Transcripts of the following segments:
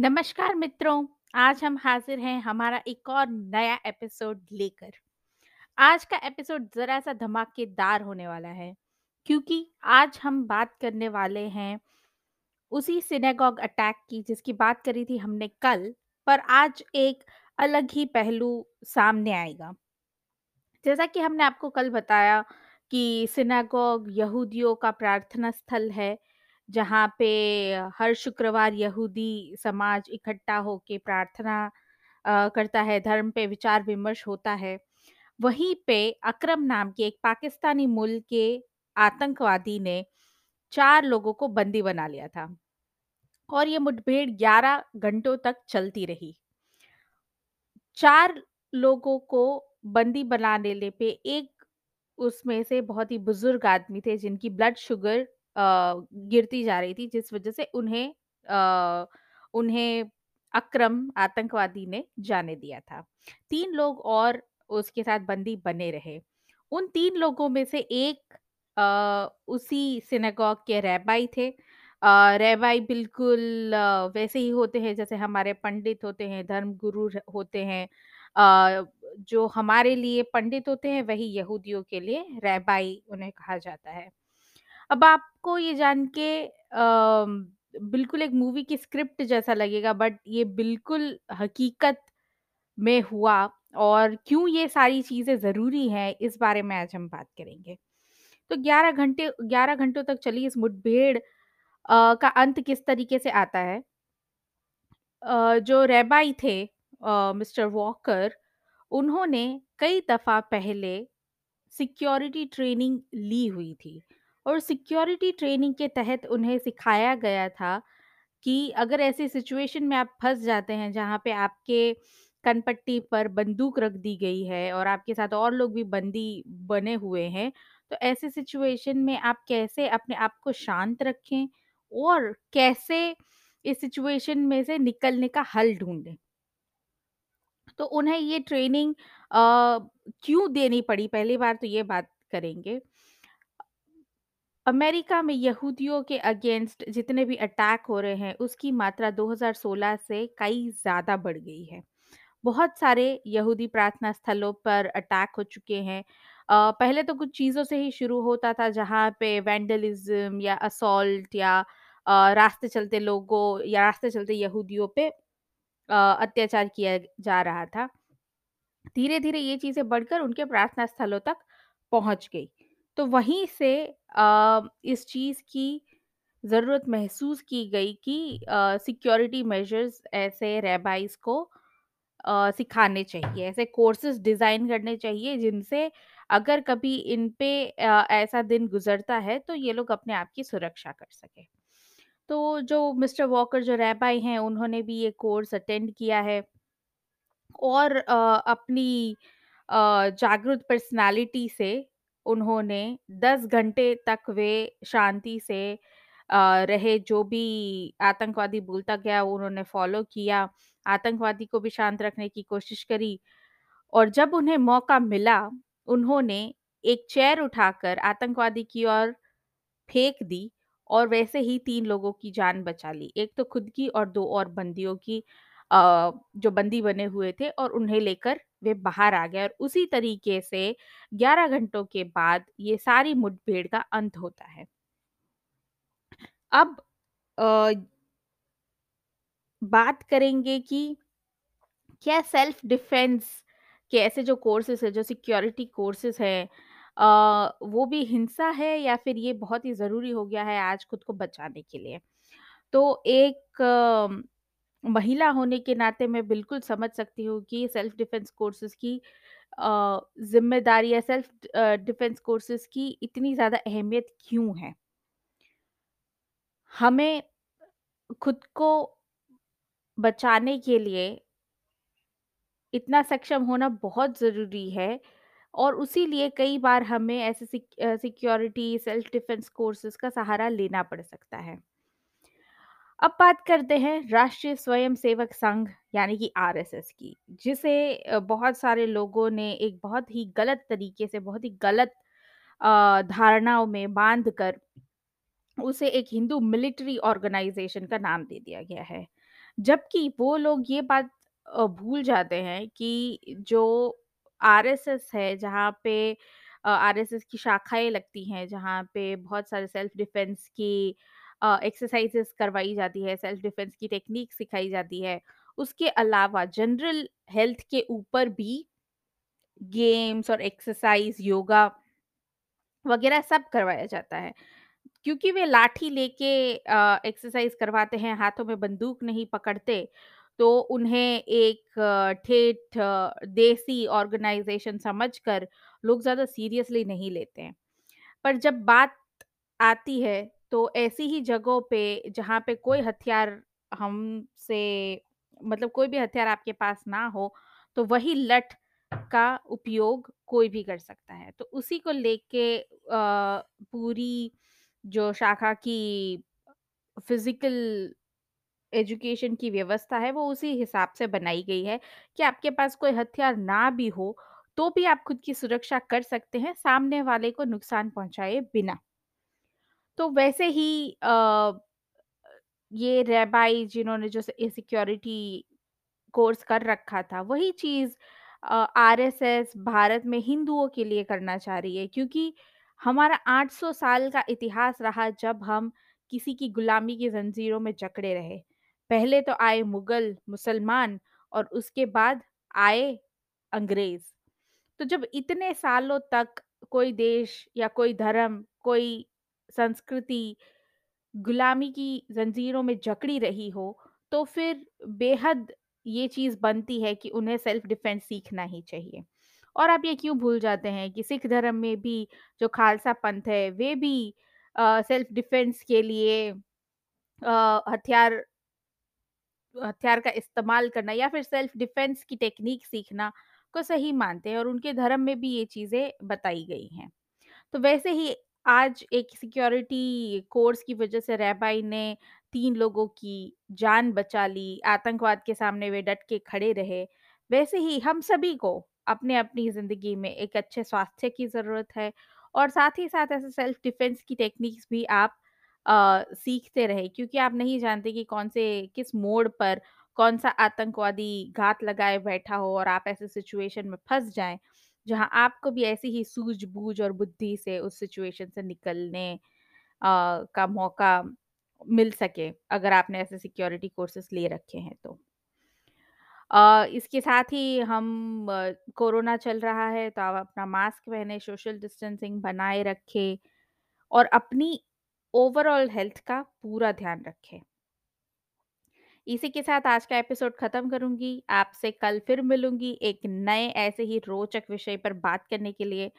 नमस्कार मित्रों, आज हम हाज़िर हैं हमारा एक और नया एपिसोड लेकर। आज का एपिसोड ज़रा-सा धमाकेदार होने वाला है, क्योंकि आज हम बात करने वाले हैं उसी सिनेगॉग अटैक की जिसकी बात करी थी हमने कल, पर आज एक अलग ही पहलू सामने आएगा। जैसा कि हमने आपको कल बताया कि सिनेगॉग यहूदियों का प्रार्थना स्थल है, जहाँ पे हर शुक्रवार यहूदी समाज इकट्ठा होके प्रार्थना करता है, धर्म पे विचार-विमर्श होता है। वहीं पे अकरम नाम के एक पाकिस्तानी मूल के आतंकवादी ने 4 लोगों को बंदी बना लिया था और ये मुठभेड़ 11 घंटों तक चलती रही। 4 लोगों को बंदी बना लेने पे एक उसमें से बहुत ही बुज़ुर्ग आदमी थे जिनकी ब्लड शुगर गिरती जा रही थी जिस वजह से उन्हें अ, उन्हें अकरम आतंकवादी ने जाने दिया था। 3 लोग और उसके साथ बंदी बने रहे। उन 3 लोगों में से एक अ, उसी सिनेगॉग के रैबाई थे। रैबाई बिल्कुल वैसे ही होते हैं जैसे हमारे पंडित होते हैं, धर्मगुरु र होते हैं। अ, जो हमारे लिए पंडित होते हैं वही यहूदियों के लिए रैबाई उन्हें कहा जाता है। अब आपको ये जान के बिल्कुल एक मूवी की स्क्रिप्ट जैसा लगेगा बट ये बिल्कुल हकीकत में हुआ और क्यों ये सारी चीज़ें ज़रूरी हैं इस बारे में आज हम बात करेंगे। तो 11 घंटे 11 घंटों तक चली इस मुठभेड़ का अंत किस तरीके से आता है? अ, जो रैबाई थे मिस्टर वॉकर उन्होंने कई दफ़ा पहले सिक्योरिटी ट्रेनिंग ली हुई थी और सिक्योरिटी ट्रेनिंग के तहत उन्हें सिखाया गया था कि अगर ऐसी सिचुएशन में आप फँस जाते हैं जहाँ पे आपके कनपट्टी पर बंदूक रख दी गई है और आपके साथ और लोग भी बंदी बने हुए हैं, तो ऐसे सिचुएशन में आप कैसे अपने आप को शांत रखें और कैसे इस सिचुएशन में से निकलने का हल ढूँढें। तो उन्हें ये ट्रेनिंग क्यों देनी पड़ी पहली बार तो ये बात करेंगे। अमेरिका में यहूदियों के अगेंस्ट जितने भी अटैक हो रहे हैं, उसकी मात्रा 2016 से कई ज़्यादा बढ़ गई है। बहुत सारे यहूदी प्रार्थना स्थलों पर अटैक हो चुके हैं। पहले तो कुछ चीज़ों से ही शुरू होता था जहाँ पे वैंडलिज़्म या असॉल्ट या रास्ते चलते लोगों या रास्ते चलते यहूदियों पे अत्याचार किया जा रहा था। धीरे-धीरे ये चीज़ें बढ़कर उनके प्रार्थना स्थलों तक पहुँच गई। तो वहीं से इस चीज़ की ज़रूरत महसूस की गई कि सिक्योरिटी मेजर्स ऐसे रैबाइज़ को सिखाने चाहिए। ऐसे कोर्सेज़ डिज़ाइन करने चाहिए जिनसे अगर कभी इन पे ऐसा दिन गुज़रता है तो ये लोग अपने आप की सुरक्षा कर सकें। तो जो मिस्टर वॉकर जो रैबाई हैं, उन्होंने भी ये कोर्स अटेंड किया है। और अपनी जागरूक पर्सनैलिटी से उन्होंने 10 घंटे तक वे शांति से रहे, जो भी आतंकवादी बोलता गया वो उन्होंने फ़ॉलो किया, आतंकवादी को भी शांत रखने की कोशिश करी और जब उन्हें मौका मिला, उन्होंने एक चेयर उठाकर आतंकवादी की ओर फेंक दी और वैसे ही 3 लोगों की जान बचा ली। एक तो खुद की और 2 और बंदियों की जो बंदी बने हुए थे और उन्हें लेकर वे बाहर आ गए और उसी तरीके से 11 घंटों के बाद ये सारी मुठभेड़ का अंत होता है। अब अ, बात करेंगे कि क्या सेल्फ डिफेंस के ऐसे जो कोर्सेज़ है जो सिक्योरिटी कोर्सेज़ है अ, वो भी हिंसा है या फिर ये बहुत ही ज़रूरी हो गया है आज खुद को बचाने के लिए? तो एक महिला होने के नाते मैं बिल्कुल समझ सकती हूँ कि सेल्फ डिफेंस कोर्सेज़ की ज़िम्मेदारी या सेल्फ डिफेंस कोर्सेज़ की इतनी ज़्यादा अहमियत क्यों है? हमें खुद को बचाने के लिए इतना सक्षम होना बहुत ज़रूरी है और उसी लिए कई बार हमें ऐसे सिक सिक्योरिटी सेल्फ डिफेंस कोर्सेज़ का सहारा लेना पड़ सकता है। अब बात करते हैं राष्ट्रीय स्वयंसेवक संघ यानी कि आरएसएस की, जिसे बहुत सारे लोगों ने एक बहुत ही गलत तरीके से, बहुत ही गलत धारणाओं में बाँध कर उसे एक हिंदू मिलिट्री ऑर्गेनाइज़ेशन का नाम दे दिया गया है। जबकि वो लोग ये बात भूल जाते हैं कि जो आरएसएस है जहाँ पे आरएसएस की शाखाएँ लगती हैं, जहाँ पे बहुत सारे सेल्फ डिफेंस की एक्सरसाइज़ेज़ करवाई जाती है, सेल्फ डिफेंस की टेक्निक सिखाई जाती है। उसके अलावा जनरल हेल्थ के ऊपर भी गेम्स और एक्सरसाइज़, योगा वगैरह सब करवाया जाता है। क्योंकि वे लाठी लेके एक्सरसाइज करवाते हैं, हाथों में बंदूक नहीं पकड़ते, तो उन्हें एक ठेठ देसी ऑर्गेनाइज़ेशन समझकर लोग ज़्यादा सीरियसली नहीं लेते हैं। पर जब बात आती है, तो ऐसी ही जगहों पे जहाँ पे कोई हथियार हमसे मतलब कोई भी हथियार आपके पास ना हो, तो वही लठ का उपयोग कोई भी कर सकता है। तो उसी को लेके पूरी जो शाखा की फ़िज़िकल एजुकेशन की व्यवस्था है, वो उसी हिसाब से बनाई गई है कि आपके पास कोई हथियार ना भी हो, तो भी आप खुद की सुरक्षा कर सकते हैं, सामने वाले को नुकसान पहुँचाए बिना। तो वैसे ही अ, ये रैबाई जिन्होंने जो सिक्योरिटी कोर्स कर रखा था, वही चीज़ आरएसएस भारत में हिंदुओं के लिए करना चाह रही है क्योंकि हमारा 800 साल का इतिहास रहा जब हम किसी की गुलामी की ज़ंजीरों में जकड़े रहे। पहले तो आए मुगल, मुसलमान और उसके बाद आए अंग्रेज़। तो जब इतने सालों तक कोई देश या कोई धर्म, कोई संस्कृति गुलामी की ज़ंजीरों में जकड़ी रही हो, तो फिर बेहद ये चीज़ बनती है कि उन्हें सेल्फ डिफेंस सीखना ही चाहिए। और आप ये क्यों भूल जाते हैं कि सिख धर्म में भी जो खालसा पंथ है, वे भी सेल्फ डिफेंस के लिए हथियार हथियार का इस्तेमाल करना या फिर सेल्फ डिफेंस की टेक्नीक सीखना को सही मानते हैं और उनके धर्म में भी ये चीज़ें बताई गई हैं। तो वैसे ही आज एक सिक्योरिटी कोर्स की वजह से रैबाई ने 3 लोगों की जान बचा ली, आतंकवाद के सामने वे डट के खड़े रहे। वैसे ही हम सभी को अपने-अपनी ज़िंदगी में एक अच्छे स्वास्थ्य की ज़रूरत है और साथ ही साथ ऐसे सेल्फ डिफेंस की टेक्निक्स भी आप अ, सीखते रहे क्योंकि आप नहीं जानते कि कौन से किस मोड़ पर कौन-सा आतंकवादी घात लगाए बैठा हो और आप ऐसे सिचुएशन में फंस जाएँ। जहाँ आपको भी ऐसी ही सूझ-बूझ और बुद्धि से उस सिचुएशन से निकलने अ, का मौका मिल सके, अगर आपने ऐसे सिक्योरिटी कोर्सेज़ ले रखे हैं तो। अ, इसके साथ ही हम कोरोना चल रहा है तो आप अपना मास्क पहने, सोशल डिस्टेंसिंग बनाए रखें और अपनी ओवरऑल हेल्थ का पूरा ध्यान रखें। इसी के साथ आज का एपिसोड खत्म करूँगी आपसे कल फिर मिलूँगी एक नए ऐसे ही रोचक विषय पर बात करने के लिए।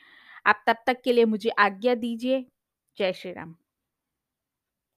आप तब तक के लिए मुझे आज्ञा दीजिए। जय श्री राम।